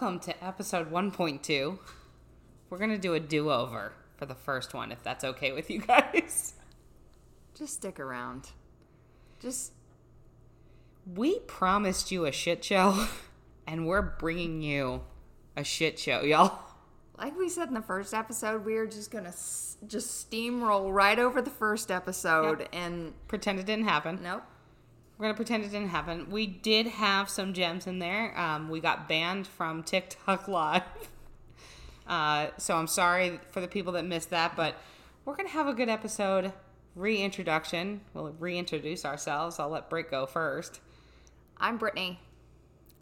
welcome to episode 1.2. We're gonna do a do over for the first one, if that's okay with you guys. Just stick around. Just We promised you a shit show, and we're bringing you a shit show, y'all. like we said in the first episode, we are just gonna s- just steamroll right over the first episode Yep. and Pretend it didn't happen. nope. We're gonna pretend it didn't happen. We did have some gems in there. Um, we got banned from TikTok Live. Uh, so I'm sorry for the people that missed that, but we're gonna have a good episode. Reintroduction. We'll reintroduce ourselves. I'll let Britt go first. I'm Brittany.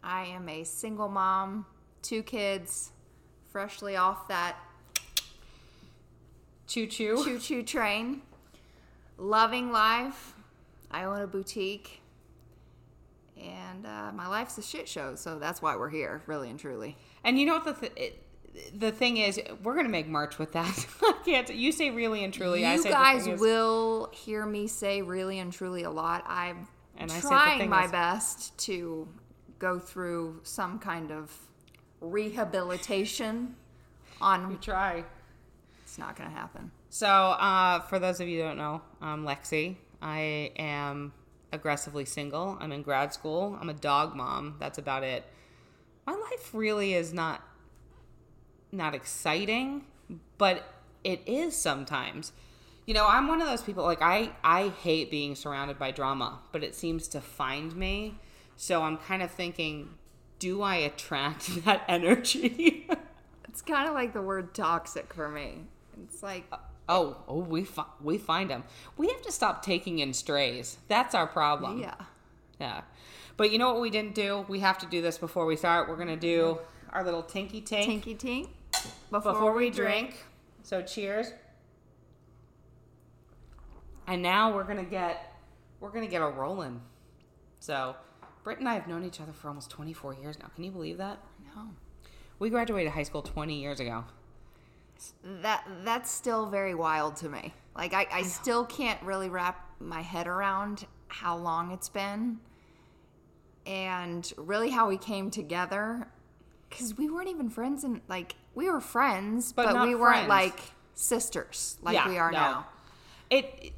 I am a single mom, two kids, freshly off that Choo choo. choo choo train, loving life. I own a boutique, and uh, my life's a shit show, so that's why we're here, really and truly. And you know what the th- it, the thing is, we're gonna make March with that. I can't. You say really and truly. I you say the guys will hear me say really and truly a lot. I'm And I trying my is- best to go through some kind of rehabilitation on You try. it's not going to happen. So, uh, for those of you who don't know, I'm Lexi. I am aggressively single. I'm in grad school. I'm a dog mom. That's about it. My life really is not not exciting, but it is sometimes. You know, I'm one of those people like I I hate being surrounded by drama, but it seems to find me. So I'm kind of thinking, do I attract that energy? It's kind of like the word toxic for me. It's like uh, Oh, oh, we fi- we find them. We have to stop taking in strays. That's our problem. yeah. Yeah. But you know what we didn't do? We have to do this before we start. We're gonna do mm-hmm. our little tinky tink Tinky tink before, before we drink. So cheers. And now we're gonna get we're gonna get a rolling. So Britt and I have known each other for almost 24 years now. Can you believe that? No. We graduated high school 20 years ago. That that's still very wild to me. Like I, I still can't really wrap my head around how long it's been and really how we came together cuz we weren't even friends and like we were friends But but, we weren't like sisters like Yeah, we are no. now. it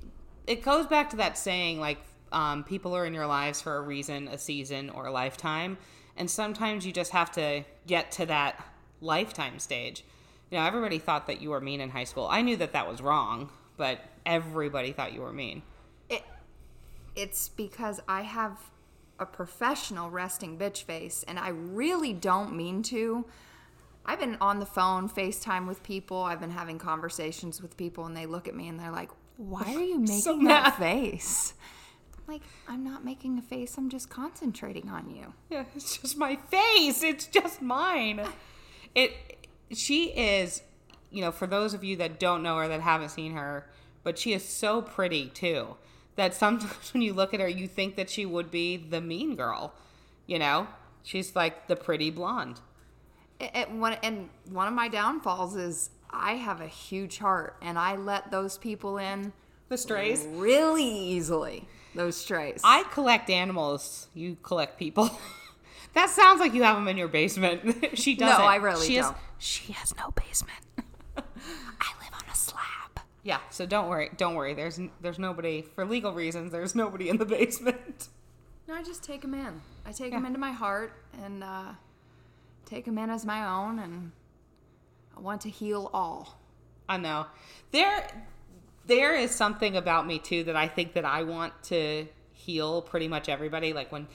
it goes back to that saying like um, people are in your lives for a reason a season or a lifetime. And sometimes you just have to get to that lifetime stage. You know everybody thought that you were mean in high school. I knew that that was wrong but everybody thought you were mean. It it's because I have a professional resting bitch face and I really don't mean to. I've been on the phone, FaceTime with people. I've been having conversations with people and they look at me and they're like, "Why are you making So that face?" I'm like, "I'm not making a face. I'm just concentrating on you." yeah it's just my face it's just mine it she is you know for those of you that don't know her that haven't seen her but she is so pretty too that sometimes when you look at her you think that she would be the mean girl you know she's like the pretty blonde It, it- one, and one of my downfalls is I have a huge heart and I let those people in the strays really easily. Those strays. i collect animals you collect people that sounds like you have them in your basement she doesn't No, I really she has- don't. she has no basement I live on a slab. Yeah, so don't worry, don't worry. There's there's nobody for legal reasons. There's nobody in the basement. No, I just take them in. I take Yeah. them into my heart and uh, take them in as my own, and I want to heal all. I know. There there is something about me too that I think that I want to heal pretty much everybody like when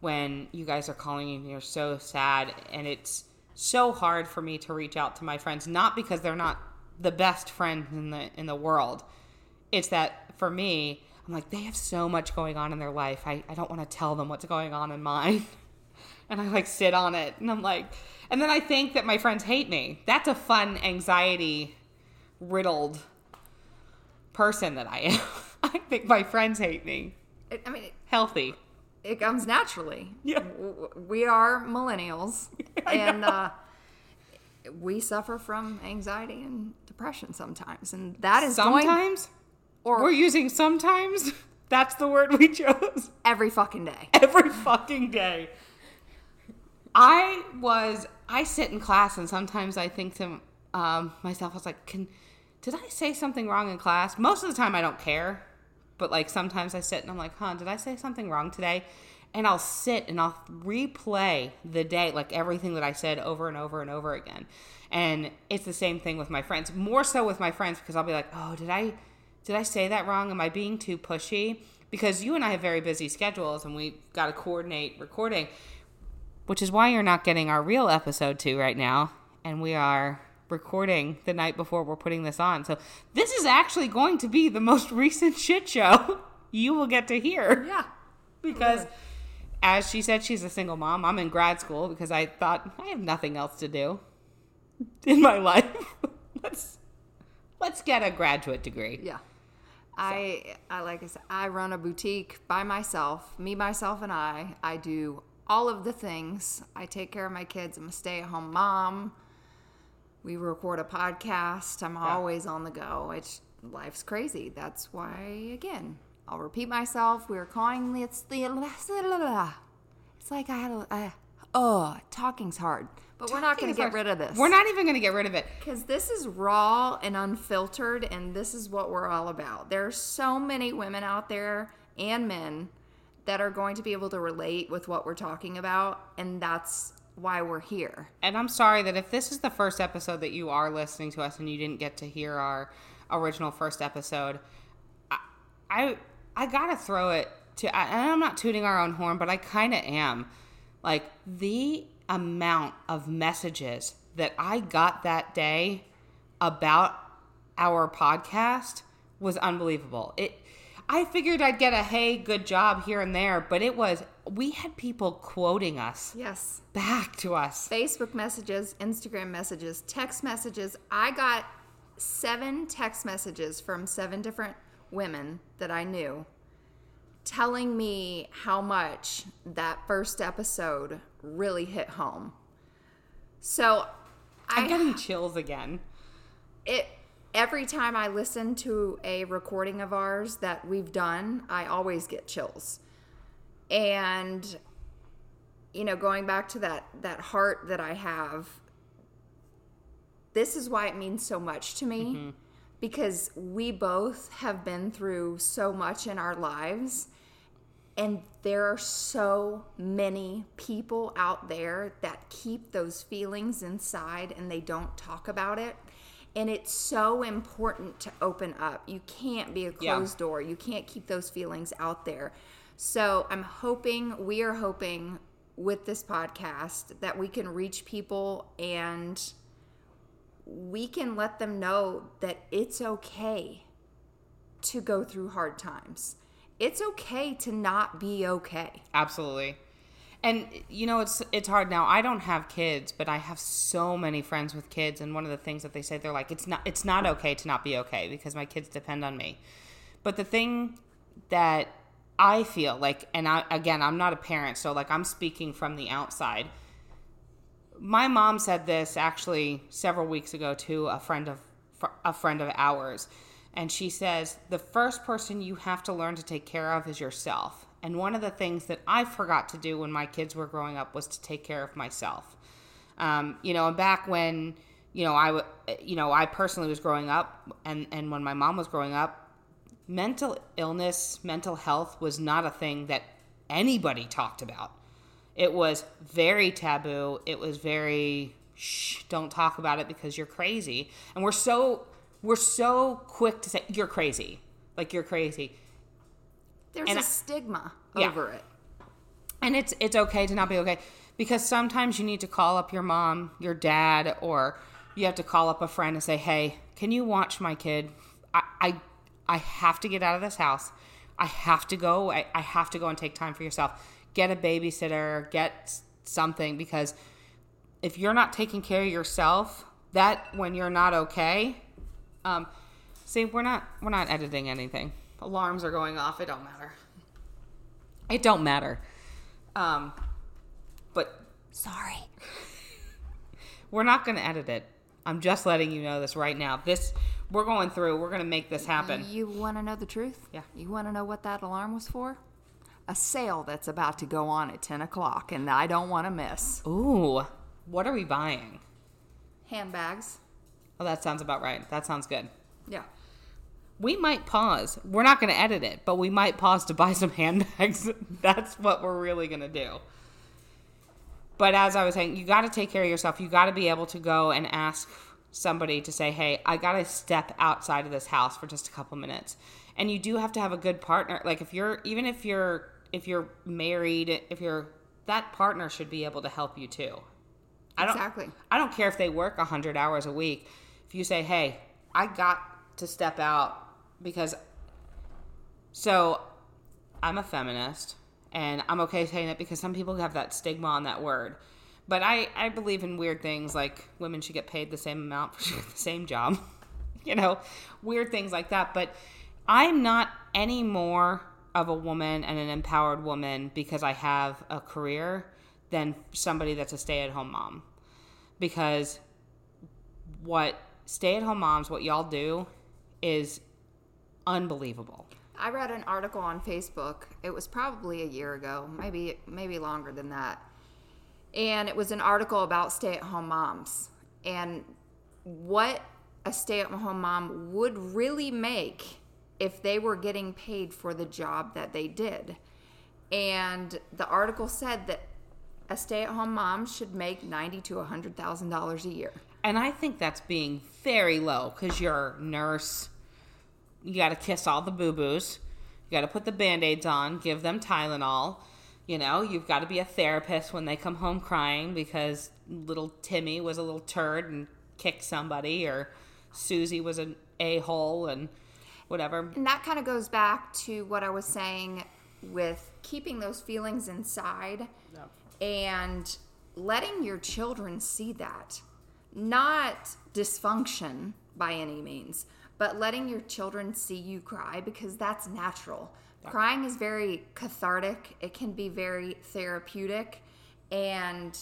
when you guys are calling and you're so sad and it's so hard for me to reach out to my friends not because they're not the best friends in the in the world. It's that for me, I'm like they have so much going on in their life. I, I don't want to tell them what's going on in mine. and I like sit on it and I'm like and then I think that my friends hate me. That's a fun anxiety riddled person that I am. I think my friends hate me. It, I mean, it, Healthy. it comes naturally. Yeah. We are millennials, and uh, we suffer from anxiety and depression sometimes, and that is going Sometimes or we're using sometimes. That's the word we chose. every fucking day. every fucking day. I was I sit in class and sometimes I think to um, myself, I was like, "Can did I say something wrong in class?" Most of the time, I don't care, but like sometimes I sit and I'm like, "Huh, did I say something wrong today?" And I'll sit and I'll replay the day, like everything that I said over and over and over again. And it's the same thing with my friends, more so with my friends because I'll be like, "Oh, did I did I say that wrong? Am I being too pushy?" Because you and I have very busy schedules and we got to coordinate recording, which is why you're not getting our real episode two right now. And we are recording the night before we're putting this on. So this is actually going to be the most recent shit show you will get to hear. Yeah. Because as she said, she's a single mom. I'm in grad school because I thought I have nothing else to do in my life. let's let's get a graduate degree. Yeah. I I like I said, I run a boutique by myself, me, myself, and I. I do all of the things. I take care of my kids. I'm a stay-at-home mom. We record a podcast. I'm always on the go. It's life's crazy. That's why again, I'll repeat myself. We are calling the it's the it's like I had a, a oh talking's hard, but we're not going to get rid of this. We're not even going to get rid of it. Because this is raw and unfiltered, and this is what we're all about. There are so many women out there and men that are going to be able to relate with what we're talking about, and that's why we're here. And I'm sorry that if this is the first episode that you are listening to us and you didn't get to hear our original first episode, I I, I gotta throw it to. I, and I'm not tooting our own horn, but I kind of am. Like the amount of messages that I got that day about our podcast was unbelievable. It. I figured I'd get a hey, good job here and there, but it was we had people quoting us Yes. back to us. Facebook messages, Instagram messages, text messages. I got seven text messages from seven different women that I knew telling me how much that first episode really hit home. So I'm I getting chills again. it every time I listen to a recording of ours that we've done, I always get chills. And you know, going back to that that heart that I have, this is why it means so much to me mm-hmm. because we both have been through so much in our lives and there are so many people out there that keep those feelings inside and they don't talk about it. And it's so important to open up. You can't be a Yeah. closed door. You can't keep those feelings out there. So I'm hoping, we are hoping with this podcast that we can reach people and we can let them know that it's okay to go through hard times. It's okay to not be okay. Absolutely. And you know it's it's hard now. I don't have kids, but I have so many friends with kids and one of the things that they say they're like it's not it's not okay to not be okay because my kids depend on me. But the thing that I feel like and I again, I'm not a parent, so like I'm speaking from the outside. My mom said this actually several weeks ago to a friend of a friend of ours. And she says, the first person you have to learn to take care of is yourself. And one of the things that I forgot to do when my kids were growing up was to take care of myself. Um, you know, and back when, you know, I, w- you know, I personally was growing up and, and when my mom was growing up, mental illness, mental health was not a thing that anybody talked about. It was very taboo. It was very, shh, don't talk about it because you're crazy. And we're so, we're so quick to say, you're crazy. Like, you're crazy. There's And a I- stigma Yeah. over it. and it's it's okay to not be okay because sometimes you need to call up your mom, your dad, or you have to call up a friend and say, "Hey, can you watch my kid? I I, I have to get out of this house. I have to go. I, I have to go and take time for yourself. Get a babysitter. Get something because if you're not taking care of yourself, that when you're not okay, um, see, we're not we're not editing anything. Alarms are going off. It don't matter. It don't matter. Um, but Sorry. we're not going to edit it. I'm just letting you know this right now. This we're going through. We're going to make this happen. You want to know the truth? Yeah. You want to know what that alarm was for? A sale that's about to go on at 10 o'clock, and I don't want to miss. Ooh, what are we buying? Handbags. Oh, that sounds about right. That sounds good. Yeah. We might pause. We're not going to edit it, but we might pause to buy some handbags. That's what we're really going to do. But as I was saying, you got to take care of yourself. You got to be able to go and ask somebody to say, "Hey, I got to step outside of this house for just a couple minutes." And you do have to have a good partner. Like if you're even if you're if you're married, if you're that partner should be able to help you too. I don't Exactly. I don't care if they work 100 hours a week. If you say, "Hey, I got to step out because so I'm a feminist and I'm okay saying it because some people have that stigma on that word. But I, I believe in weird things like women should get paid the same amount for the same job. you know, weird things like that. But I'm not any more of a woman and an empowered woman because I have a career than somebody that's a stay at home mom. Because what stay at home moms, what y'all do is unbelievable. I read an article on Facebook. It was probably a year ago, maybe maybe longer than that. And it was an article about stay-at-home moms and what a stay-at-home mom would really make if they were getting paid for the job that they did. And the article said that a stay-at-home mom should make ninety to hundred thousand dollars a year. And I think that's being very low because you're nurse. You got to kiss all the boo boos. You got to put the band aids on, give them Tylenol. You know, you've got to be a therapist when they come home crying because little Timmy was a little turd and kicked somebody, or Susie was an a hole and whatever. And that kind of goes back to what I was saying with keeping those feelings inside and letting your children see that. Not dysfunction by any means, but letting your children see you cry because that's natural. Crying is very cathartic, it can be very therapeutic, and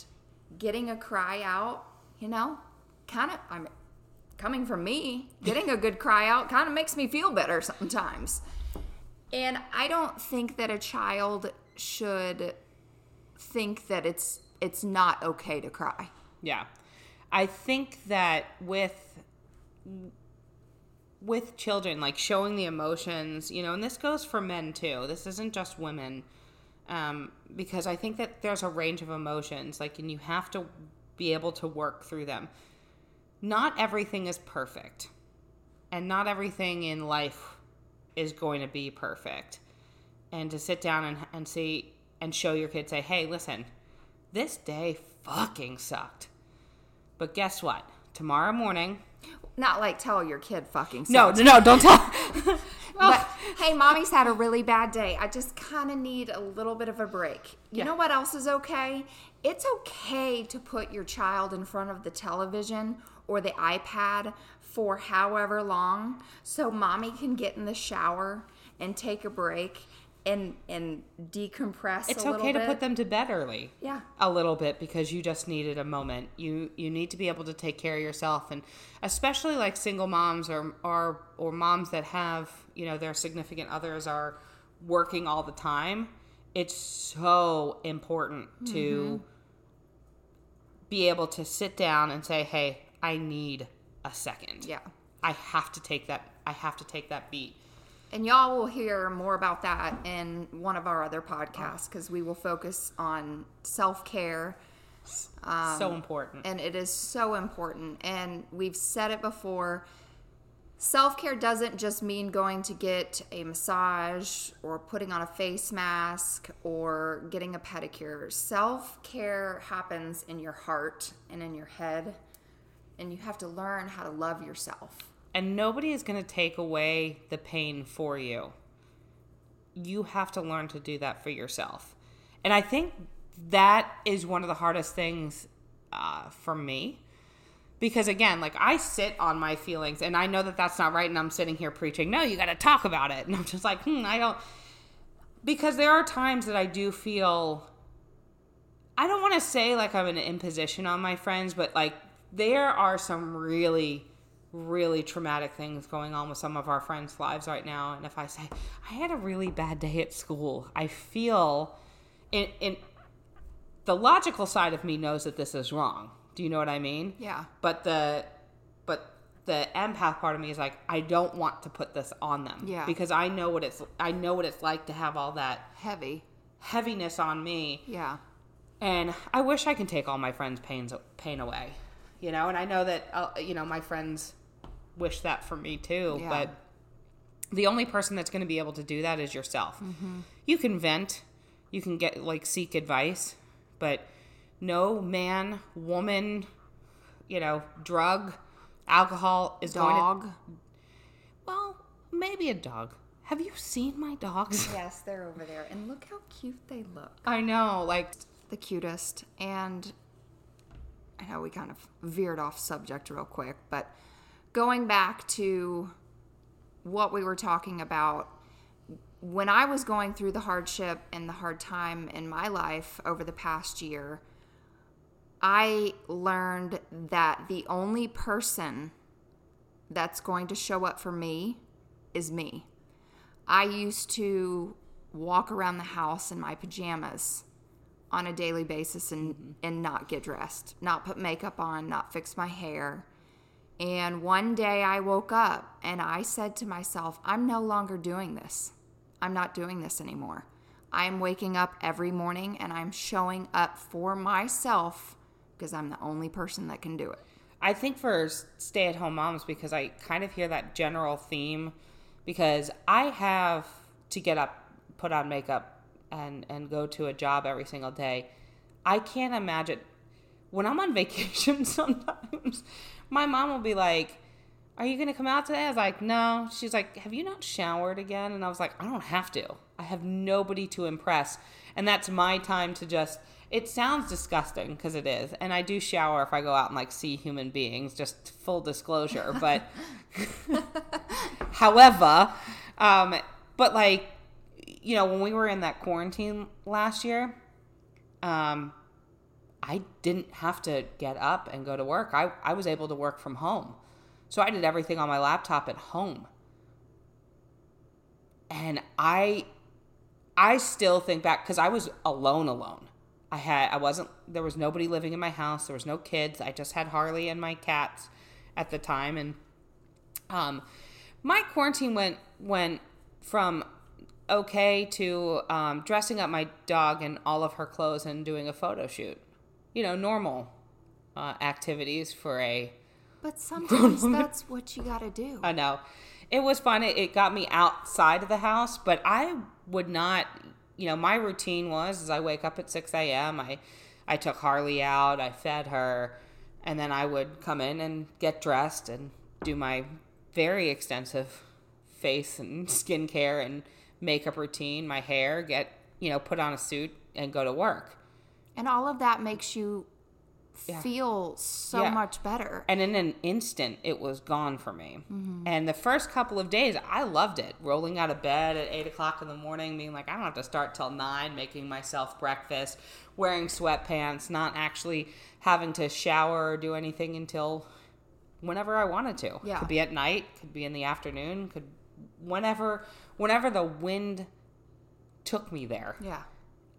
getting a cry out, you know, kind of, I'm coming from me, getting a good cry out kind of makes me feel better sometimes. And I don't think that a child should think that it's it's not okay to cry. Yeah. I think that with with children like showing the emotions, you know, and this goes for men too. This isn't just women. Um, because I think that there's a range of emotions like and you have to be able to work through them. Not everything is perfect. And not everything in life is going to be perfect. And to sit down and, and see and show your kid say, "Hey, listen, this day fucking sucked. But guess what? Tomorrow morning. Not like tell your kid fucking No, sucks. no, don't tell. But hey, mommy's had a really bad day. I just kind of need a little bit of a break. You Yeah. know what else is okay? It's okay to put your child in front of the television or the iPad for however long so mommy can get in the shower and take a break and and decompress it's a little okay to bit. put them to bed early. Yeah. A little bit because you just needed a moment. You you need to be able to take care of yourself and especially like single moms or or or moms that have, you know, their significant others are working all the time. It's so important to mm-hmm. be able to sit down and say, "Hey, I need a second. Yeah. I have to take that I have to take that beat." And y'all will hear more about that in one of our other podcasts because we will focus on self care. Um, so important. And it is so important. And we've said it before self care doesn't just mean going to get a massage or putting on a face mask or getting a pedicure. Self care happens in your heart and in your head. And you have to learn how to love yourself. And nobody is going to take away the pain for you. You have to learn to do that for yourself. And I think that is one of the hardest things uh, for me. Because again, like I sit on my feelings and I know that that's not right. And I'm sitting here preaching, no, you got to talk about it. And I'm just like, hmm, I don't. because there are times that I do feel I don't want to say like I'm an imposition on my friends, but like there are some really really traumatic things going on with some of our friends' lives right now. And if I say I had a really bad day at school, I feel in in the logical side of me knows that this is wrong. Do you know what I mean? Yeah. But the but the empath part of me is like I don't want to put this on them. Yeah. Because I know what it's I know what it's like to have all that Heavy. heaviness on me Yeah. and I wish I can take all my friends' pains pain away, you know. And I know that uh, you know my friends wish that for me too, Yeah. but the only person that's going to be able to do that is yourself. Mm-hmm. You can vent, you can get like seek advice, but no man, woman, you know, drug, alcohol is going to. Dog. Well, maybe a dog. Have you seen my dogs? Yes, they're over there. And look how cute they look. I know, like The cutest. And I know we kind of veered off subject real quick, but going back to what we were talking about, when I was going through the hardship and the hard time in my life over the past year, I learned that the only person that's going to show up for me is me. I used to walk around the house in my pajamas on a daily basis and, and not get dressed, not put makeup on, not fix my hair. And one day I woke up and I said to myself, I'm no longer doing this. I'm not doing this anymore. I'm waking up every morning and I'm showing up for myself because I'm the only person that can do it. I think for stay at home moms, because I kind of hear that general theme, because I have to get up, put on makeup, and, and go to a job every single day. I can't imagine when I'm on vacation sometimes, my mom will be like, Are you going to come out today? I was like, No. She's like, Have you not showered again? And I was like, I don't have to. I have nobody to impress. And that's my time to just it sounds disgusting because it is and i do shower if i go out and like see human beings just full disclosure but however um but like you know when we were in that quarantine last year um i didn't have to get up and go to work i i was able to work from home so i did everything on my laptop at home and i i still think back because i was alone alone I had I wasn't there was nobody living in my house. There was no kids. I just had Harley and my cats at the time and um my quarantine went went from okay to um, dressing up my dog in all of her clothes and doing a photo shoot. You know, normal uh, activities for a But sometimes that's what you got to do. I know. It was fun. It, it got me outside of the house, but I would not, you know, my routine was is I wake up at 6 a.m. I, I took Harley out, I fed her, and then I would come in and get dressed and do my very extensive face and skincare and makeup routine, my hair, get, you know, put on a suit and go to work. And all of that makes you Yeah. feel so Yeah. much better. And in an instant, it was gone for me. Mm-hmm. And the first couple of days, I loved it. Rolling out of bed at eight o'clock in the morning, being like, I don't have to start till nine, making myself breakfast, wearing sweatpants, not actually having to shower or do anything until whenever I wanted to. Yeah. Could be at night, could be in the afternoon, could whenever whenever the wind took me there. Yeah.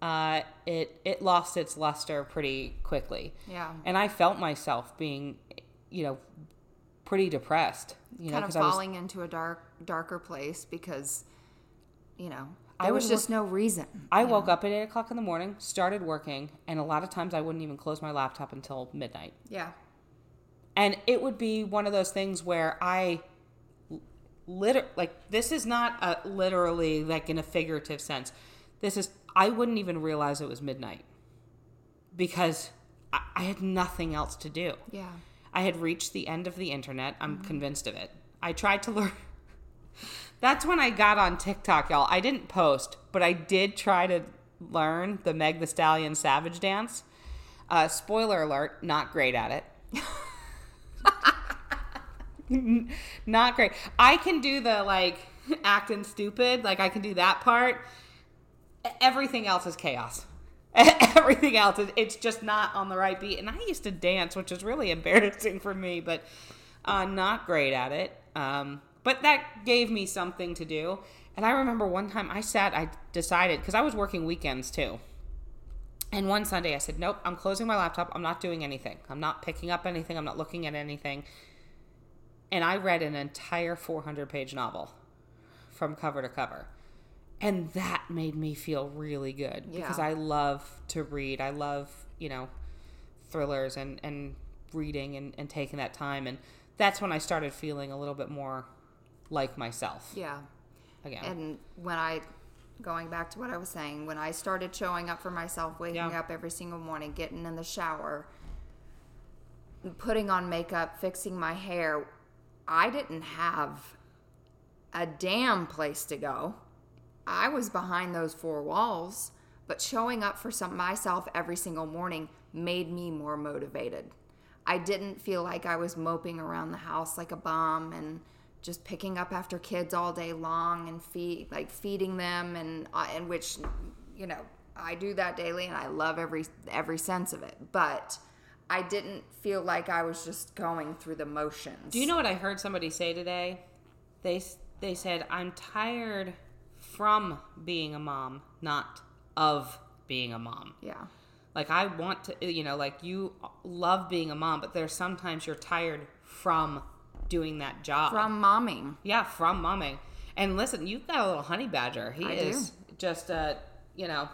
Uh, it it lost its luster pretty quickly Yeah. and I felt myself being, you know, pretty depressed. You know, kind of 'cause I was- falling into a dark, darker place because, you know, I was just no reason. I woke up at eight o'clock in the morning, started working, and a lot of times I wouldn't even close my laptop until midnight. Yeah. And it would be one of those things where I, liter like this is not a, literally like in a figurative sense. This is I wouldn't even realize it was midnight because I, I had nothing else to do. Yeah. I had reached the end of the internet. I'm convinced of it. I tried to learn. That's when I got on TikTok, y'all. I didn't post, but I did try to learn the Meg the Stallion Savage dance. Uh, spoiler alert, not great at it. not great. I can do the like acting stupid, like I can do that part. Everything else is chaos. everything else is it's just not on the right beat. And I used to dance, which is really embarrassing for me, but uh, not great at it. Um, but that gave me something to do. And I remember one time I sat, I decided because I was working weekends too. And one Sunday I said, Nope, I'm closing my laptop. I'm not doing anything. I'm not picking up anything. I'm not looking at anything. And I read an entire 400 page novel from cover to cover. And that made me feel really good Yeah. because I love to read. I love, you know, thrillers and, and reading and, and taking that time. And that's when I started feeling a little bit more like myself Yeah. again. And when I, going back to what I was saying, when I started showing up for myself, waking Yeah. up every single morning, getting in the shower, putting on makeup, fixing my hair, I didn't have a damn place to go. I was behind those four walls, but showing up for some myself every single morning made me more motivated. I didn't feel like I was moping around the house like a bum and just picking up after kids all day long and feed like feeding them and uh, and which you know I do that daily and I love every every sense of it. But I didn't feel like I was just going through the motions. Do you know what I heard somebody say today? They they said I'm tired from being a mom, not of being a mom. Yeah. Like I want to, you know, like you love being a mom, but there's sometimes you're tired from doing that job. From momming. yeah, from momming. And listen, you've got a little honey badger. He I is just a, you know,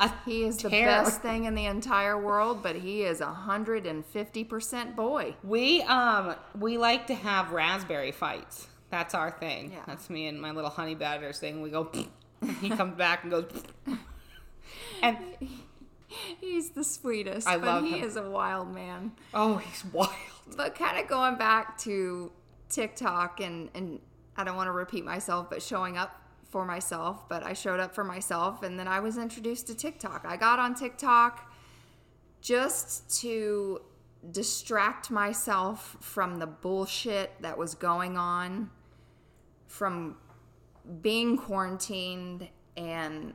a He is the best thing in the entire world, but he is a hundred and fifty percent boy. We um we like to have raspberry fights. That's our thing. Yeah. That's me and my little honey badgers thing. We go. he comes back and goes. and He's the sweetest, I but love he him. is a wild man. oh, he's wild. But kind of going back to TikTok and and I don't want to repeat myself, but showing up for myself. But I showed up for myself, and then I was introduced to TikTok. I got on TikTok just to distract myself from the bullshit that was going on, from being quarantined and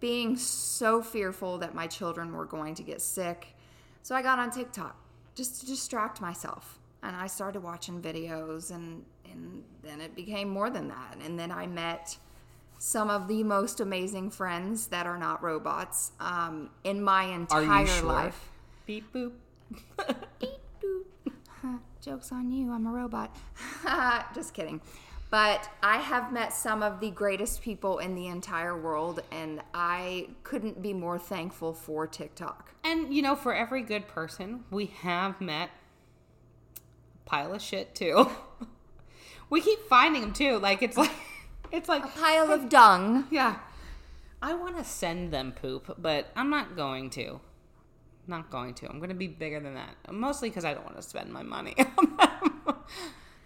being so fearful that my children were going to get sick. So I got on TikTok just to distract myself. And I started watching videos and and then it became more than that. And then I met some of the most amazing friends that are not robots um, in my Are entire you sure? life. Beep boop. Joke's on you, I'm a robot. Just kidding. But I have met some of the greatest people in the entire world, and I couldn't be more thankful for TikTok. And you know, for every good person, we have met a pile of shit too. we keep finding them too. Like it's like it's like a Pile of dung. yeah. I want to send them poop, but I'm not going to. Not going to. I'm going to be bigger than that. Mostly because I don't want to spend my money on them.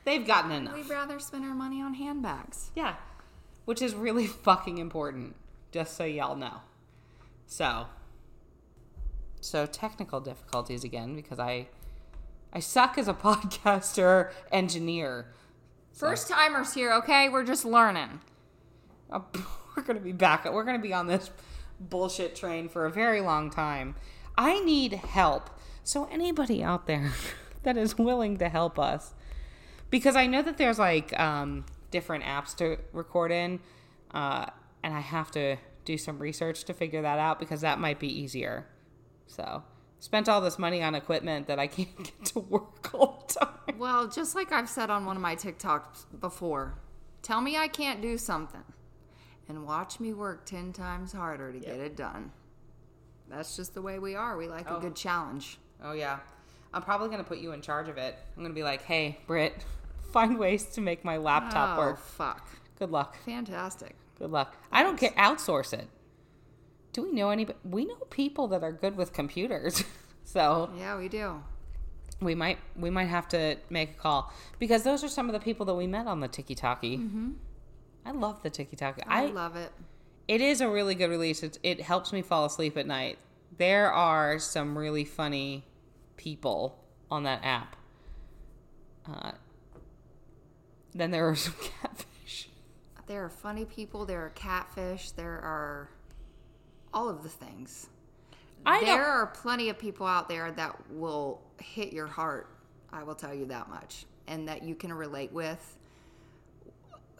They've gotten enough. We'd rather spend our money on handbags. Yeah. Which is really fucking important, just so y'all know. So, so technical difficulties again because I I suck as a podcaster engineer. First timers here, okay? We're just learning. We're going to be back. We're going to be on this bullshit train for a very long time. I need help. So anybody out there that is willing to help us because I know that there's like um, different apps to record in, uh, and I have to do some research to figure that out because that might be easier. So, spent all this money on equipment that I can't get to work all the time. Well, just like I've said on one of my TikToks before, tell me I can't do something and watch me work 10 times harder to get it done. That's just the way we are. We like Oh. a good challenge. Oh yeah, I'm probably gonna put you in charge of it. I'm gonna be like, hey, Britt, find ways to make my laptop oh, work. fuck. Good luck. Fantastic. Good luck. I don't care. Outsource it. Do we know anybody? We know people that are good with computers, so Yeah, we do. we might we might have to make a call because those are some of the people that we met on the Tiki Talkie. Mm-hmm. I love the Tiki Talkie. I, I love it. it is a really good release. It, it helps me fall asleep at night. There are some really funny people on that app. Uh, then there are some catfish. there are funny people, there are catfish, there are all of the things. I there are plenty of people out there that will hit your heart. I will tell you that much, and that you can relate with.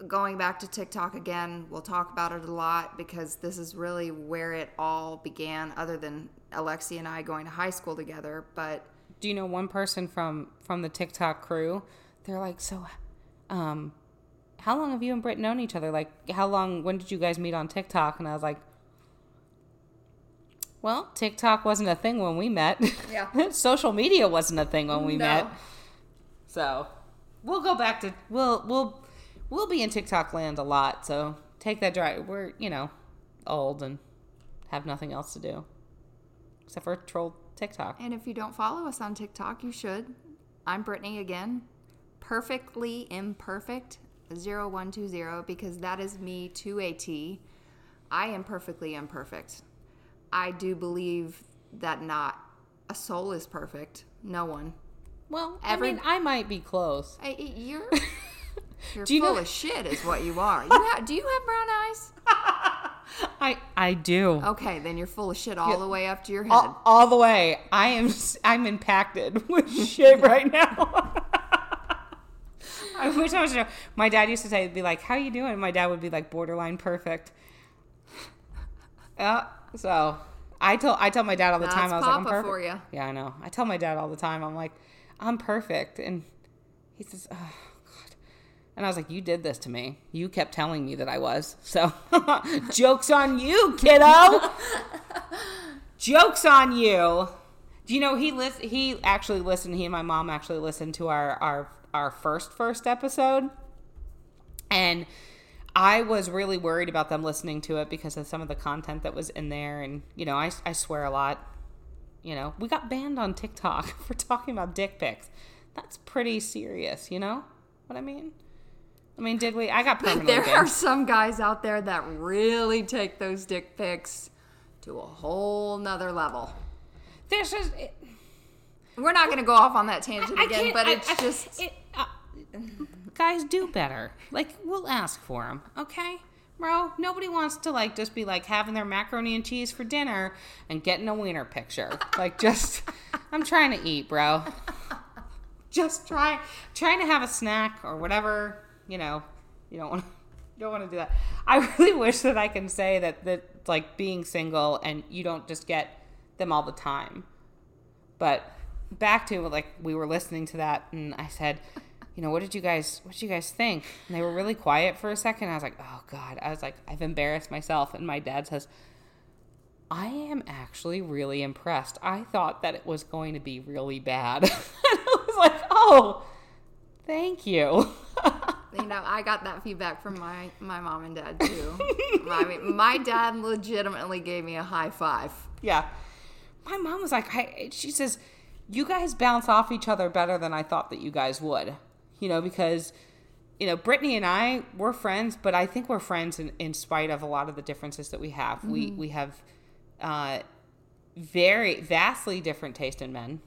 Going back to TikTok again, we'll talk about it a lot because this is really where it all began, other than Alexi and I going to high school together. But do you know one person from from the TikTok crew? They're like, so, um, how long have you and Britt known each other? Like, how long? When did you guys meet on TikTok? And I was like, well, TikTok wasn't a thing when we met. Yeah. Social media wasn't a thing when we No. met. So, we'll go back to we'll we'll we'll be in TikTok land a lot. So take that drive. We're you know old and have nothing else to do except for troll TikTok. And if you don't follow us on TikTok, you should. I'm Brittany again. Perfectly imperfect 0120 because that is me to a T. I am perfectly imperfect. I do believe that not a soul is perfect. No one. Well, Every- I mean, I might be close. I, you're you're you full know- of shit is what you are. You ha- do you have brown eyes? I I do. Okay, then you're full of shit all the way up to your head. All, all the way. I am I'm impacted with shit right now. I wish I was. My dad used to say, "Be like, how you doing?" And my dad would be like, borderline perfect. Yeah. So I tell I tell my dad all the time. I was like, I'm perfect. for ya. Yeah, I know. I tell my dad all the time. I'm like, I'm perfect, and he says, oh God. And I was like, you did this to me. You kept telling me that I was. So, jokes on you, kiddo. jokes on you. Do you know he lis- he actually listened. He and my mom actually listened to our our our first first episode, and I was really worried about them listening to it because of some of the content that was in there, and you know I I swear a lot. You know we got banned on TikTok for talking about dick pics. That's pretty serious. You know what I mean? I mean, did we? I got permanently there banned. are some guys out there that really take those dick pics to a whole nother level. There's just. It, We're not going to go off on that tangent I again, can't- but I- it's I- just it, uh, guys do better. Like we'll ask for them, okay, bro. Nobody wants to like just be like having their macaroni and cheese for dinner and getting a wiener picture. Like just, I'm trying to eat, bro. Just try trying to have a snack or whatever. You know, you don't want. You don't want to do that. I really wish that I can say that that like being single and you don't just get them all the time. But back to like we were listening to that and I said, you know, what did you guys what did you guys think? And they were really quiet for a second. I was like, oh god. I was like, I've embarrassed myself. And my dad says, I am actually really impressed. I thought that it was going to be really bad. and I was like, oh, thank you. you know I got that feedback from my my mom and dad too. I mean, my dad legitimately gave me a high five. Yeah. My mom was like, I, she says, you guys bounce off each other better than I thought that you guys would. You know, because, you know, Brittany and I, we're friends, but I think we're friends in, in spite of a lot of the differences that we have. We, we have uh, very, vastly different taste in men.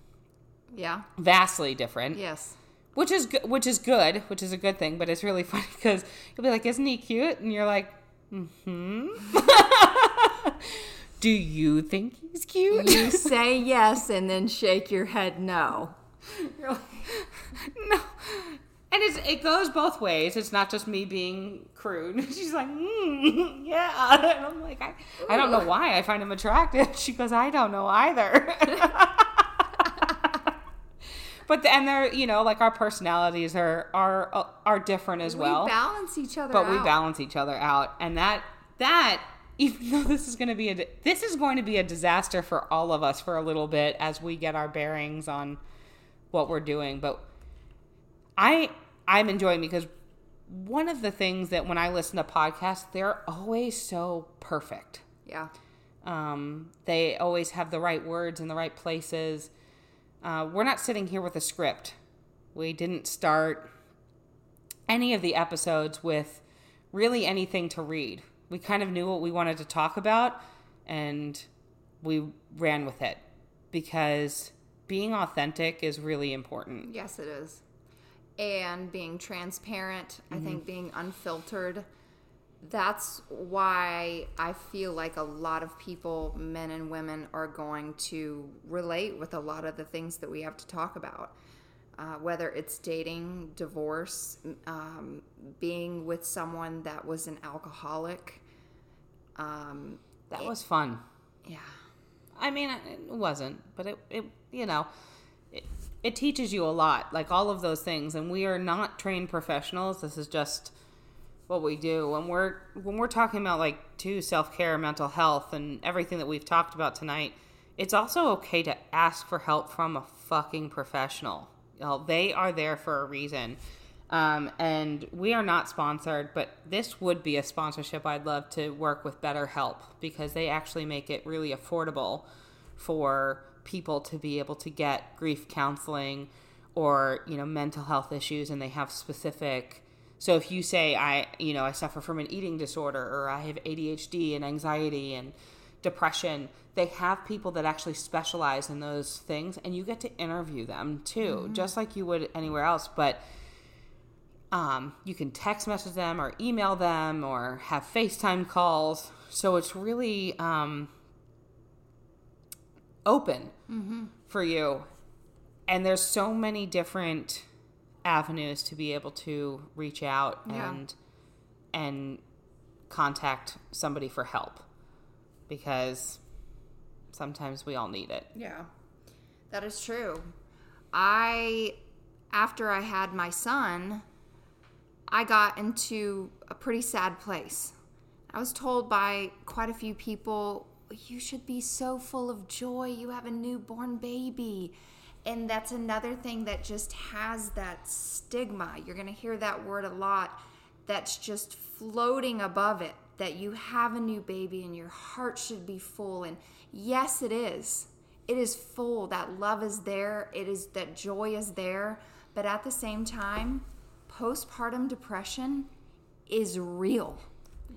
Yeah. Vastly different. Yes. Which is good, which is good, which is a good thing, but it's really funny because you'll be like, "Isn't he cute?" and you're like, "Hmm." Do you think he's cute? You say yes and then shake your head no. Like, no. And it's, it goes both ways. It's not just me being crude. She's like, mm, yeah. And I'm like, I, I don't know why I find him attractive. She goes, I don't know either. but the, and they're, you know, like our personalities are are uh, are different as well. we balance each other but we balance each other out, and that that even though this is going to be a this is going to be a disaster for all of us for a little bit as we get our bearings on what we're doing, but I I'm enjoying because one of the things that when I listen to podcasts, they're always so perfect. Yeah. Um, they always have the right words in the right places. Uh, we're not sitting here with a script. We didn't start any of the episodes with really anything to read. We kind of knew what we wanted to talk about and we ran with it because being authentic is really important. Yes, it is. And being transparent, I think being unfiltered that's why I feel like a lot of people, men and women, are going to relate with a lot of the things that we have to talk about. Uh, whether it's dating, divorce, um, being with someone that was an alcoholic. Um, That was fun. yeah. I mean, it wasn't, but it, it you know, it, it teaches you a lot, like all of those things. And we are not trained professionals. This is just what we do. When we're when we're talking about like too self care, mental health, and everything that we've talked about tonight, it's also okay to ask for help from a fucking professional. You know, they are there for a reason. Um, and we are not sponsored, but this would be a sponsorship. I'd love to work with BetterHelp because they actually make it really affordable for people to be able to get grief counseling or you know mental health issues, and they have specific. So if you say I, you know, I suffer from an eating disorder or I have ADHD and anxiety and depression, they have people that actually specialize in those things, and you get to interview them too, just like you would anywhere else, but um, you can text message them or email them or have FaceTime calls. So it's really um, open for you. And there's so many different avenues to be able to reach out Yeah. and and contact somebody for help because sometimes we all need it. Yeah, that is true. I, after I had my son, I got into a pretty sad place. I was told by quite a few people, you should be so full of joy. You have a newborn baby. And that's another thing that just has that stigma. You're going to hear that word a lot. That's just floating above it that you have a new baby and your heart should be full. And yes, it is. It is full. That love is there. It is that joy is there. But at the same time, postpartum depression is real.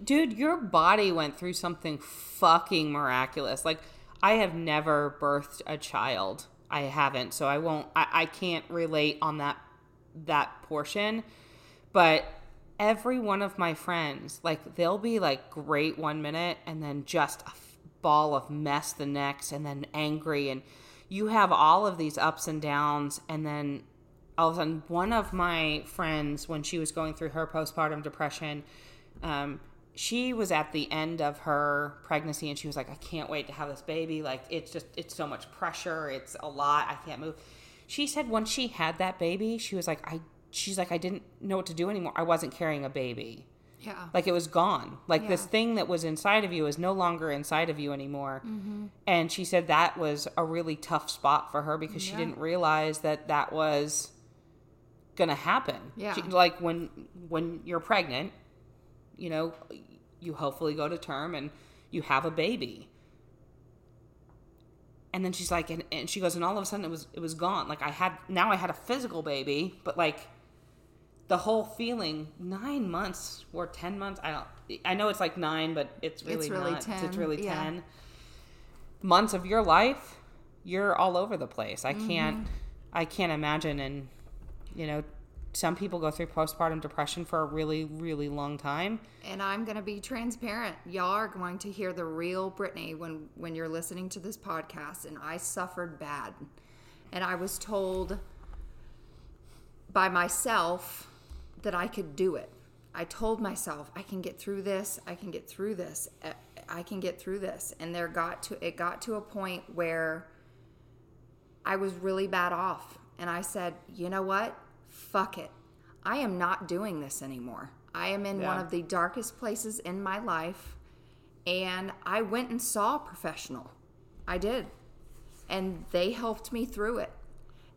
Dude, your body went through something fucking miraculous. Like, I have never birthed a child. I haven't, so I won't. I, I can't relate on that that portion. But every one of my friends, like, they'll be like great one minute and then just a ball of mess the next, and then angry, and you have all of these ups and downs, and then all of a sudden, one of my friends, when she was going through her postpartum depression, um, she was at the end of her pregnancy and she was like, I can't wait to have this baby. Like, it's just, it's so much pressure. It's a lot. I can't move. She said once she had that baby, she was like, I, she's like, I didn't know what to do anymore. I wasn't carrying a baby. Yeah. Like, it was gone. Like, this thing that was inside of you is no longer inside of you anymore. And she said that was a really tough spot for her because she didn't realize that that was gonna happen. Yeah. Like when when you're pregnant, you know, you hopefully go to term and you have a baby. And then she's like, and, and she goes, and all of a sudden it was it was gone. Like I had now I had a physical baby, but like the whole feeling nine months or ten months. I don't. I know it's like nine, but it's really, really not. 10, It's really yeah. ten months of your life. You're all over the place. I can't. Mm-hmm. I can't imagine. And you know, some people go through postpartum depression for a really, really long time. And I'm going to be transparent. Y'all are going to hear the real Brittany when when you're listening to this podcast and I suffered bad. And I was told by myself that I could do it. I told myself I can get through this. I can get through this. I can get through this. And there got to it got to a point where I was really bad off. And I said, you know what? Fuck it. I am not doing this anymore. I am in one of the darkest places in my life. And I went and saw a professional. I did. And they helped me through it.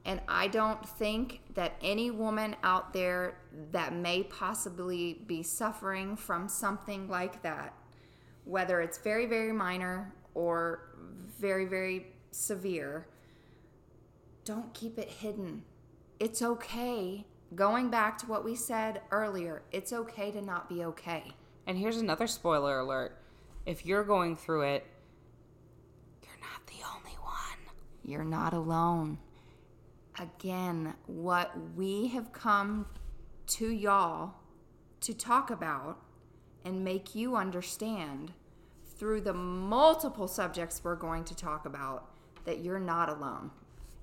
And I don't think that any woman out there that may possibly be suffering from something like that, whether it's very, very minor or very, very severe, don't keep it hidden. It's okay. Going back to what we said earlier, it's okay to not be okay. And here's another spoiler alert: if you're going through it, you're not the only one. You're not alone. Again, what we have come to y'all to talk about and make you understand through the multiple subjects we're going to talk about that you're not alone.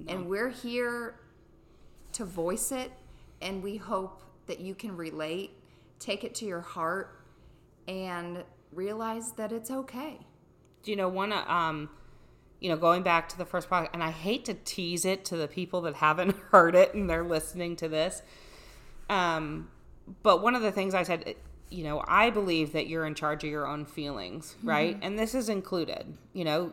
And we're here to voice it, and we hope that you can relate, take it to your heart, and realize that it's okay. Do you know one? Um, you know, going back to the first part, and I hate to tease it to the people that haven't heard it and they're listening to this. Um, but one of the things I said, you know, I believe that you're in charge of your own feelings, right? And this is included. You know,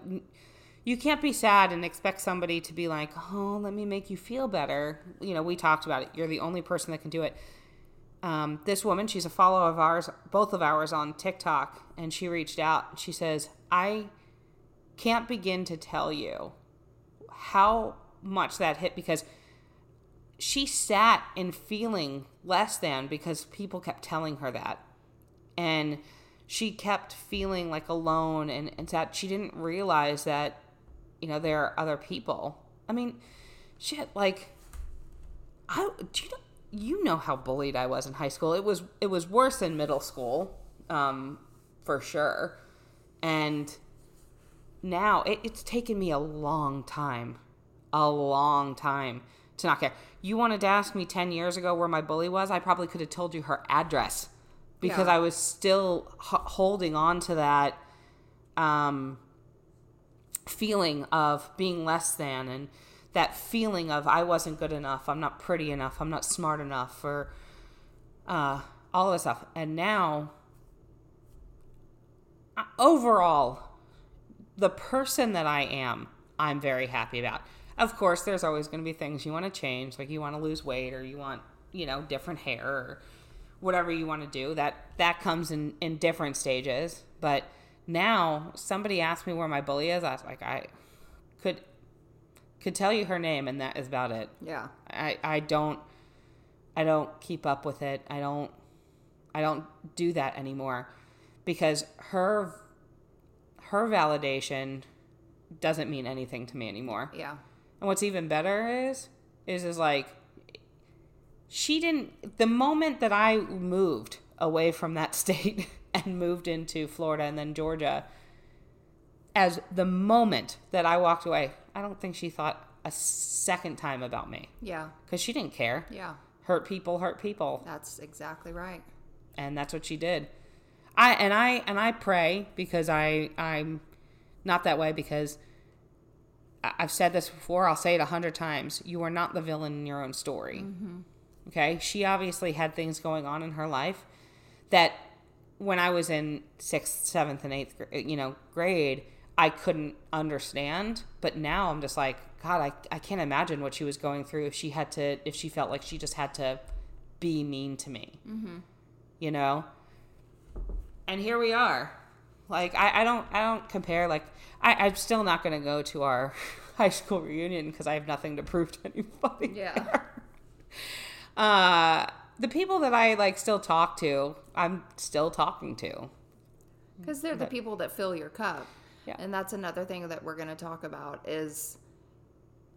you can't be sad and expect somebody to be like, "Oh, let me make you feel better." You know, we talked about it. You're the only person that can do it. Um, this woman, she's a follower of ours, both of ours on TikTok, and she reached out. She says, "I can't begin to tell you how much that hit because she sat in feeling less than because people kept telling her that. And she kept feeling like alone and, and that she didn't realize that, you know, there are other people. I mean, shit, like I do you know you know how bullied I was in high school. It was it was worse in middle school, um, for sure. And now it, it's taken me a long time a long time to not care you wanted to ask me 10 years ago where my bully was i probably could have told you her address because Yeah. i was still h- holding on to that um, feeling of being less than and that feeling of i wasn't good enough i'm not pretty enough i'm not smart enough or uh, all this stuff and now overall the person that I am, I'm very happy about. Of course, there's always going to be things you want to change, like you want to lose weight or you want, you know, different hair or whatever you want to do. That that comes in in different stages. But now, somebody asked me where my bully is. I was like, I could could tell you her name, and that is about it. Yeah. I I don't I don't keep up with it. I don't I don't do that anymore because her her validation doesn't mean anything to me anymore. Yeah. And what's even better is is is like she didn't the moment that I moved away from that state and moved into Florida and then Georgia as the moment that I walked away, I don't think she thought a second time about me Yeah. cuz she didn't care. Yeah. Hurt people hurt people That's exactly right. and that's what she did. I and I and I pray because I I'm not that way because I've said this before. I'll say it a hundred times. You are not the villain in your own story. Mm-hmm. Okay, she obviously had things going on in her life that when I was in sixth, seventh, and eighth, you know, grade, I couldn't understand. But now I'm just like, God, I, I can't imagine what she was going through if she had to, if she felt like she just had to be mean to me. Mm-hmm. You know. And here we are. Like I, I don't I don't compare. Like I, I'm still not going to go to our high school reunion because I have nothing to prove to anybody. Yeah. Uh, the people that I like still talk to, I'm still talking to. Because they're the people that fill your cup. Yeah. And that's another thing that we're going to talk about is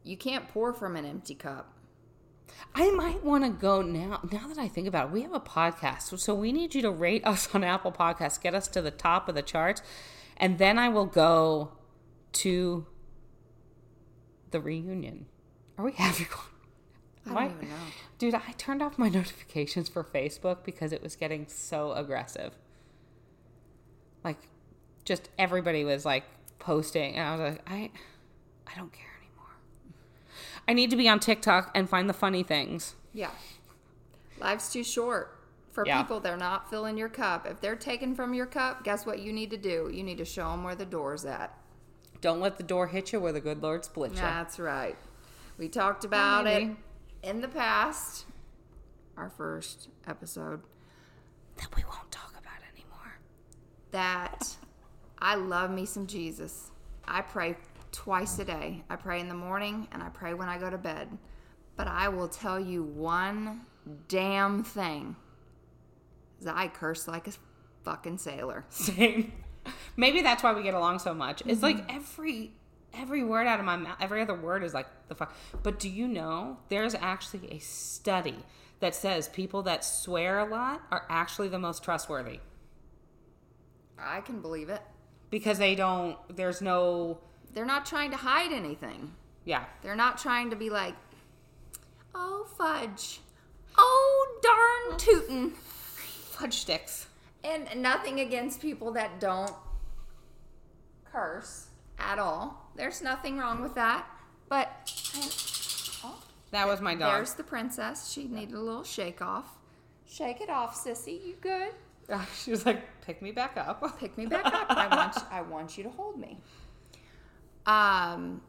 you can't pour from an empty cup. I might want to go now. Now that I think about it, we have a podcast, so, so we need you to rate us on Apple Podcasts, get us to the top of the charts, and then I will go to the reunion. Are we having one? I don't even know. Dude, I turned off my notifications for Facebook because it was getting so aggressive. Like, just everybody was like posting, and I was like, I, I don't care anymore. I need to be on TikTok and find the funny things. Yeah. Life's too short for Yeah. people. They're not filling your cup. If they're taken from your cup, guess what you need to do? You need to show them where the door's at. Don't let the door hit you where the good Lord split you. That's right. We talked about it. In the past, our first episode, That we won't talk about anymore. that I love me some Jesus. I pray twice a day. I pray in the morning and I pray when I go to bed. But I will tell you one damn thing. I curse like a fucking sailor. Same. Maybe that's why we get along so much. It's like mm-hmm. every every word out of my mouth, every other word is like the fuck. But do you know there's actually a study that says people that swear a lot are actually the most trustworthy. I can believe it. because they don't. There's no. They're not trying to hide anything. Yeah. They're not trying to be like, oh fudge, oh darn tootin'. Fudge sticks. And nothing against people that don't curse at all. There's nothing wrong with that. But oh, That was my dog. there's the princess. She needed a little shake off. Shake it off, sissy. You good? she was like, "Pick me back up." Pick me back up. I want you, I want you to hold me. Um.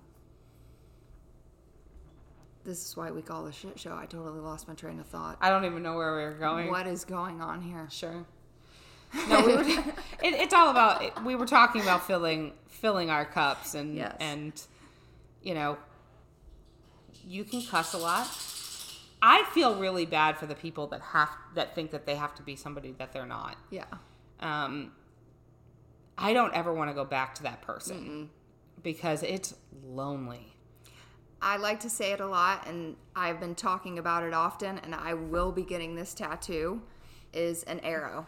This is why we call the shit show. I totally lost my train of thought. I don't even know where we were going. What is going on here? Sure. No, we were. it, it's all about. It, we were talking about filling filling our cups and Yes. and you know, you can cuss a lot. I feel really bad for the people that have that think that they have to be somebody that they're not. Yeah. Um, I don't ever want to go back to that person because it's lonely. I like to say it a lot, and I've been talking about it often, and I will be getting this tattoo. Is an arrow.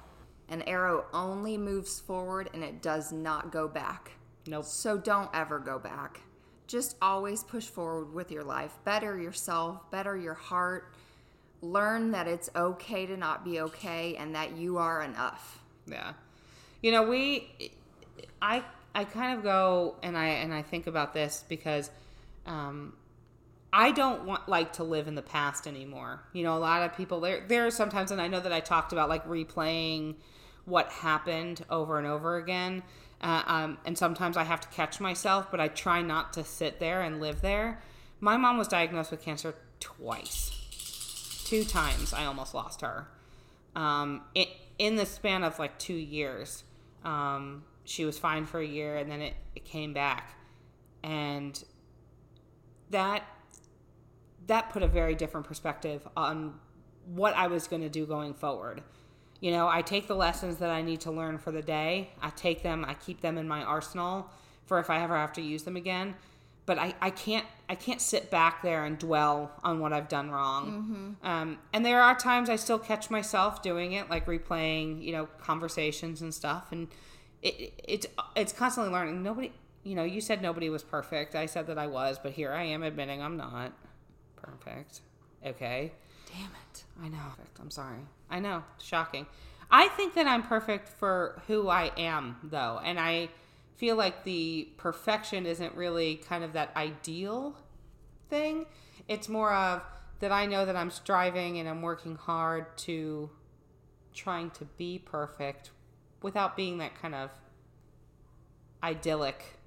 An arrow only moves forward and it does not go back. Nope. So don't ever go back. Just always push forward with your life. Better yourself, better your heart. Learn that it's okay to not be okay and that you are enough. Yeah. You know, we I I kind of go and I and I think about this because um I don't want like to live in the past anymore. You know, a lot of people there there are sometimes and I know that I talked about like replaying what happened over and over again. Uh, um, and sometimes I have to catch myself, but I try not to sit there and live there. My mom was diagnosed with cancer twice two times I almost lost her. Um, it, in the span of like two years, um, she was fine for a year and then it, it came back. And that that put a very different perspective on what I was going to do going forward. You know, I take the lessons that I need to learn for the day. I take them, I keep them in my arsenal for if I ever have to use them again. But I, I can't I can't sit back there and dwell on what I've done wrong. Um, and there are times I still catch myself doing it, like replaying, you know, conversations and stuff. And it, it it's constantly learning. Nobody, you know, you said nobody was perfect. I said that I was, but here I am admitting I'm not perfect. Okay. Damn it. I know. I'm sorry. I know. Shocking. I think that I'm perfect for who I am, though. And I feel like the perfection isn't really kind of that ideal thing. It's more of that I know that I'm striving and I'm working hard to trying to be perfect without being that kind of idyllic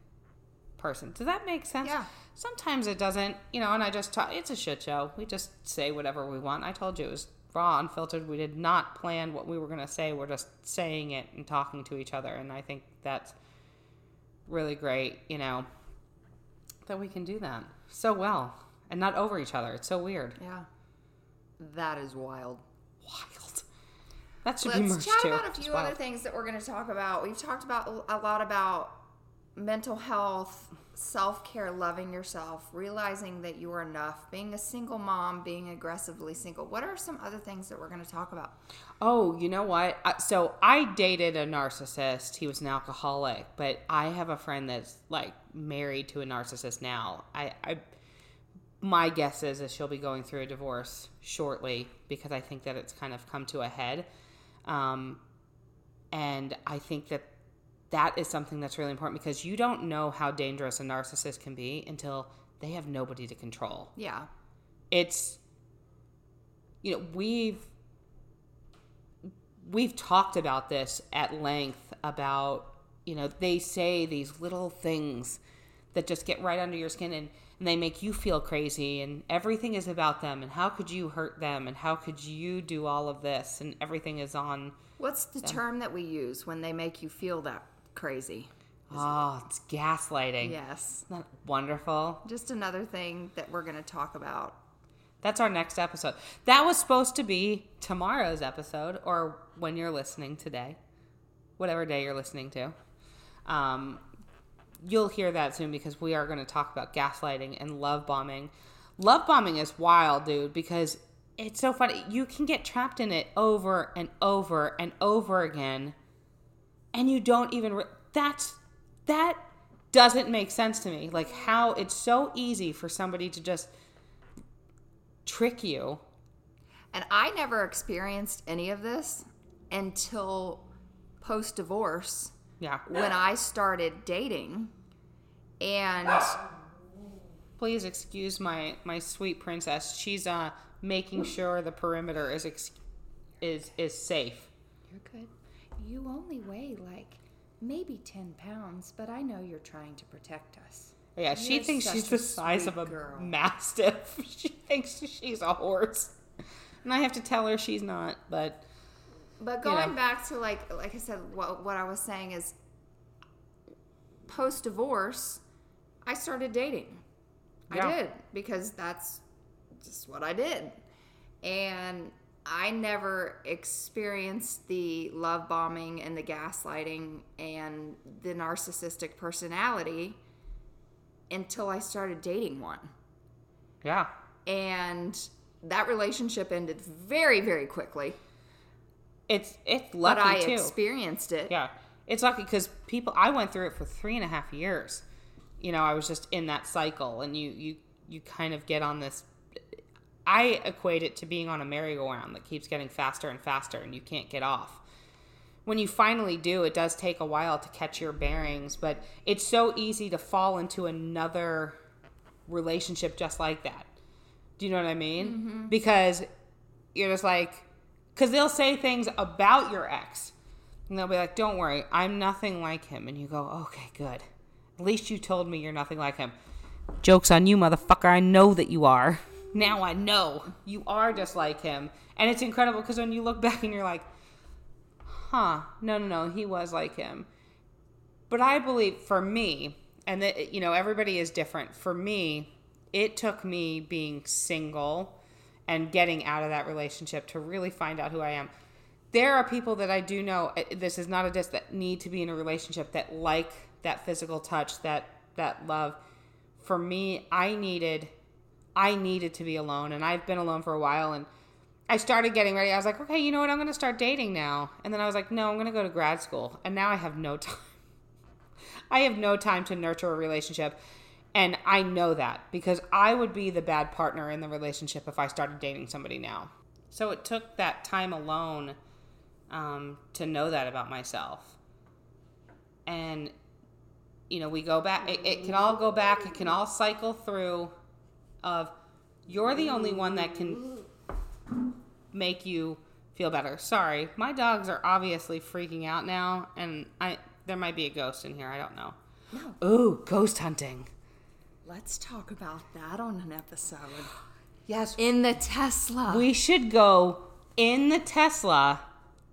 person. Does that make sense? Yeah. Sometimes it doesn't, you know, and I just talk, it's a shit show. We just say whatever we want. I told you it was raw, unfiltered. We did not plan what we were going to say. We're just saying it and talking to each other. And I think that's really great, you know, that we can do that so well and not over each other. It's so weird. Yeah. That is wild. Wild. That should be Let's merged chat too. about a It's few wild. other things that we're going to talk about. We've talked about a lot about mental health, self care, loving yourself, realizing that you are enough, being a single mom, being aggressively single. What are some other things that we're going to talk about? Oh, you know what? So I dated a narcissist. He was an alcoholic, but I have a friend that's like married to a narcissist now. I, I my guess is that she'll be going through a divorce shortly because I think that it's kind of come to a head. Um, and I think that that is something that's really important because you don't know how dangerous a narcissist can be until they have nobody to control Yeah. it's you know we've we've talked about this at length about you know they say these little things that just get right under your skin and, and they make you feel crazy and everything is about them and how could you hurt them and how could you do all of this and everything is on What's the term that we use when they make you feel that crazy? oh it's gaslighting Yes. Isn't that wonderful Just another thing that we're going to talk about. That's our next episode. That was supposed to be tomorrow's episode, or when you're listening today, whatever day you're listening to. Um, you'll hear that soon because we are going to talk about gaslighting and love bombing. Love bombing is wild, dude, because it's so funny. You can get trapped in it over and over and over again and you don't even re- that's that doesn't make sense to me. Like how it's so easy for somebody to just trick you. And I never experienced any of this until post divorce yeah. when I started dating. And please excuse my my sweet princess. She's uh making sure the perimeter is ex- is is safe. You're good. You only weigh like maybe 10 pounds, but I know you're trying to protect us. yeah she You're thinks she's the size of a girl. mastiff she thinks she's a horse and i have to tell her she's not but But You going know. back to like like I said, what what I was saying is post divorce, I started dating. Yeah. I did because that's just what I did, and I never experienced the love bombing and the gaslighting and the narcissistic personality until I started dating one, yeah and that relationship ended very very quickly. it's it's But lucky I too experienced it. Yeah, it's lucky because people. I went through it for three and a half years. You know, I was just in that cycle, and you you you kind of get on this. I equate it to being on a merry-go-round that keeps getting faster and faster, and you can't get off. When you finally do, it does take a while to catch your bearings, but it's so easy to fall into another relationship just like that. Do you know what I mean? Mm-hmm. Because you're just like, because they'll say things about your ex, and they'll be like, "Don't worry, I'm nothing like him," and you go, "Okay, good. At least you told me you're nothing like him." Jokes on you, motherfucker. I know that you are. Now I know you are just like him, and it's incredible because when you look back and you're like, "Huh? No, no, no. He was like him." But I believe for me, and that you know everybody is different. For me, it took me being single and getting out of that relationship to really find out who I am. There are people that I do know. uh, This is not a diss that need to be in a relationship that like that physical touch, that that love. For me, I needed, I needed to be alone, and I've been alone for a while. And I started getting ready. I was like, okay, you know what? I'm going to start dating now. And then I was like, no, I'm going to go to grad school. And now I have no time. I have no time to nurture a relationship. And I know that because I would be the bad partner in the relationship if I started dating somebody now. So it took that time alone um, to know that about myself. And, you know, we go back, it, it can all go back, it can all cycle through of you're the only one that can make you feel better. Sorry, my dogs are obviously freaking out now, and I there might be a ghost in here. I don't know. No. Ooh, ghost hunting. Let's talk about that on an episode. Yes, In the Tesla. we should go in the Tesla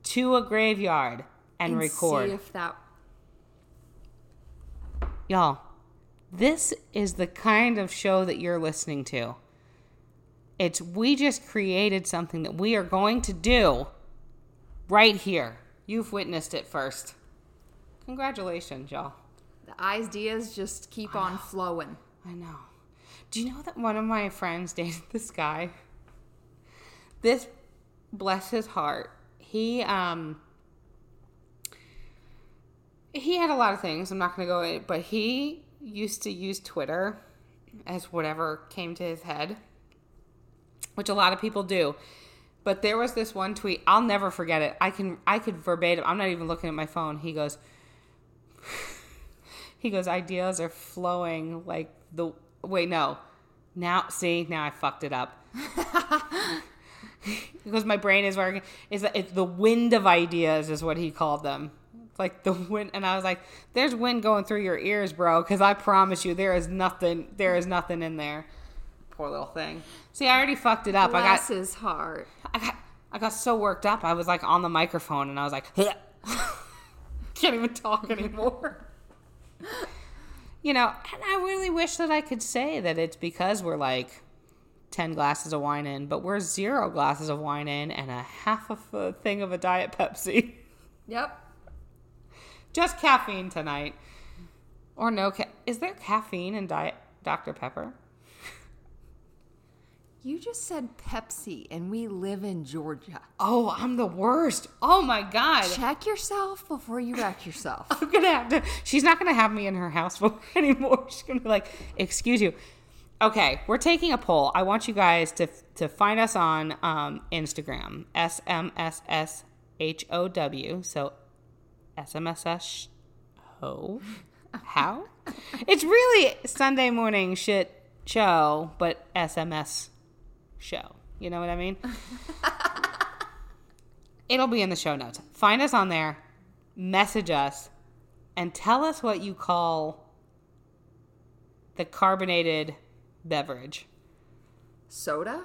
to a graveyard and, and record. See if that. Y'all, this is the kind of show that you're listening to. It's we just created something that we are going to do right here. You've witnessed it first. Congratulations, y'all. The ideas just keep on flowing. I know. Do you know that one of my friends dated this guy? This bless his heart. He um he had a lot of things. I'm not going to go in, but he used to use Twitter as whatever came to his head, which a lot of people do. But there was this one tweet. I'll never forget it. I can I could verbatim. I'm not even looking at my phone. He goes he goes ideas are flowing like the wait no now see now i fucked it up because my brain is working is that it's the wind of ideas is what he called them like the wind and i was like there's wind going through your ears bro because i promise you there is nothing there is nothing in there poor little thing see i already fucked it up i got his heart. I got I got so worked up. I was like on the microphone and I was like, can't even talk anymore. you know, and I really wish that I could say that it's because we're like 10 glasses of wine in, but we're zero glasses of wine in and a half of a thing of a Diet Pepsi. Yep. Just caffeine tonight. Or no, ca- is there caffeine in Diet Dr. Pepper? You just said Pepsi, and we live in Georgia. Oh, I'm the worst. Oh my god. Check yourself before you wreck yourself. I'm gonna have to. She's not gonna have me in her house anymore. She's gonna be like, "Excuse you." Okay, we're taking a poll. I want you guys to to find us on um, Instagram, SMSSHOW. So, SMSS ho how? It's really Sunday morning shit show, but SMS show. You know what I mean? It'll be in the show notes. Find us on there, message us, and tell us what you call the carbonated beverage. Soda?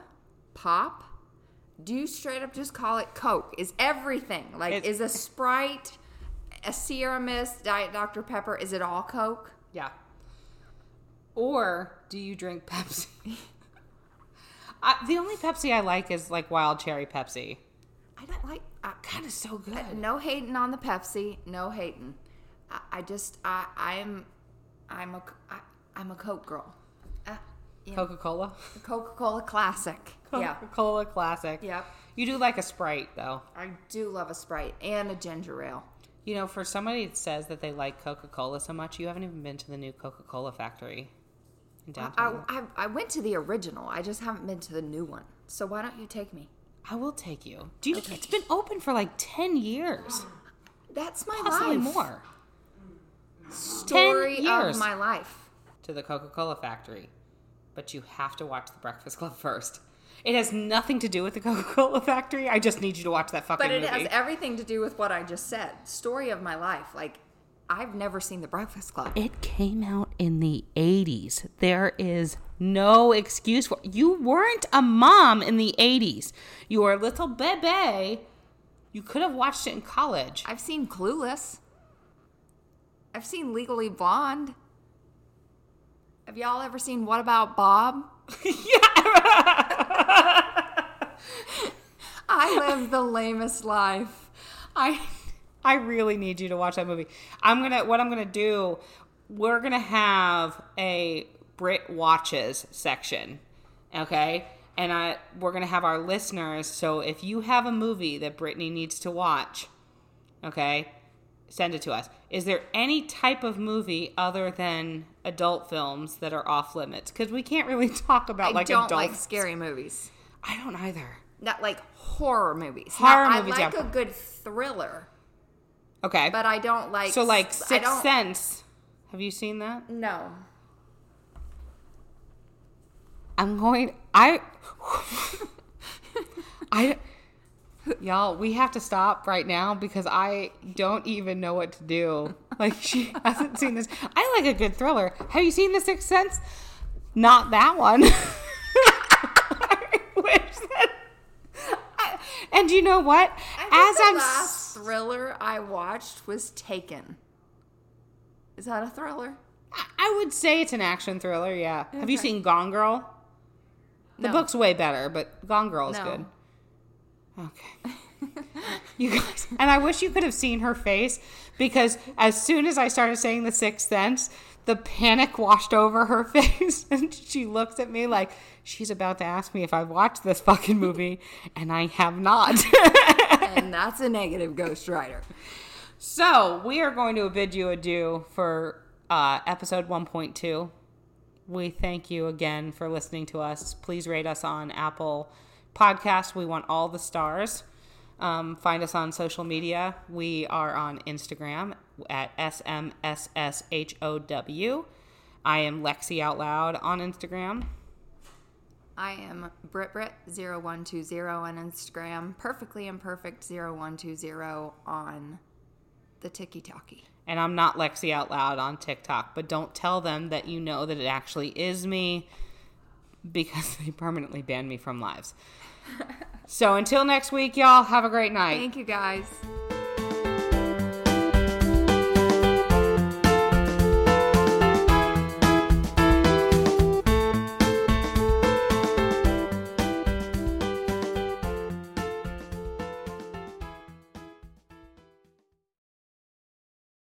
Pop? Do you straight up just call it Coke? Is everything like It's- is a Sprite, a Sierra Mist, Diet Dr Pepper? Is it all Coke? Yeah. Or do you drink Pepsi? I, the only Pepsi I like is like wild cherry Pepsi. I don't like. I, God, it's so good. no hating on the Pepsi. No hating. I, I just I I'm I'm a I, I'm a Coke girl. Uh, yeah. Coca Cola. Coca Cola Classic. Yeah. Coca Cola Classic. Yep. You do like a Sprite though. I do love a Sprite and a ginger ale. You know, for somebody that says that they like Coca Cola so much, you haven't even been to the new Coca Cola factory in I, downtown. I I went to the original. I just haven't been to the new one. So why don't you take me? I will take you. Do you? It's been open for like ten years, That's my possibly life. more. Story 10 years. of my life. To the Coca Cola factory, but you have to watch the Breakfast Club first. It has nothing to do with the Coca Cola factory. I just need you to watch that fucking But it movie. has everything to do with what I just said. Story of my life. Like I've never seen The Breakfast Club. It came out in the 80s. There is no excuse for you weren't a mom in the 80s. You were a little bebe. You could have watched it in college. I've seen Clueless. I've seen Legally Blonde. Have y'all ever seen What About Bob? I live the lamest life. I I really need you to watch that movie. I'm to what I'm to do, we're to have a Brit watches section. Okay? And I we're to have our listeners, so if you have a movie that Brittany needs to watch, okay? Send it to us. Is there any type of movie other than adult films that are off limits? Because we can't really talk about I like don't adult. like scary movies. I don't either. Not like horror movies. Horror now, movies, I like yeah. a good thriller, Okay. but I don't like. so like Sixth Sense. Have you seen that? No. I'm going. I. I. Y'all, we have to stop right now because I don't even know what to do. Like she hasn't seen this. I like a good thriller. Have you seen The Sixth Sense? Not that one. I wish that. I- and you know what? I As think I'm last thriller I watched was Taken. Is that a thriller? I would say it's an action thriller. Yeah. Have you seen Gone Girl? The No. book's way better, but Gone Girl is No. good. Okay. you guys, and I wish you could have seen her face because as soon as I started saying the sixth sense, the panic washed over her face and she looks at me like she's about to ask me if I've watched this fucking movie and I have not. and that's a negative Ghost Rider. so, we are going to bid you adieu for uh, episode 1.2. We thank you again for listening to us. Please rate us on Apple Podcast. We want all the stars. Um, find us on social media. We are on Instagram at SMSSHOW. I am Lexi Out Loud on Instagram. I am BritBrit0120 on Instagram, Perfectly Imperfect 0120 on the Tiki Talkie. And I'm not Lexi Out Loud on TikTok, but don't tell them that you know that it actually is me because they permanently banned me from lives. So until next week, y'all, have a great night. Thank you guys.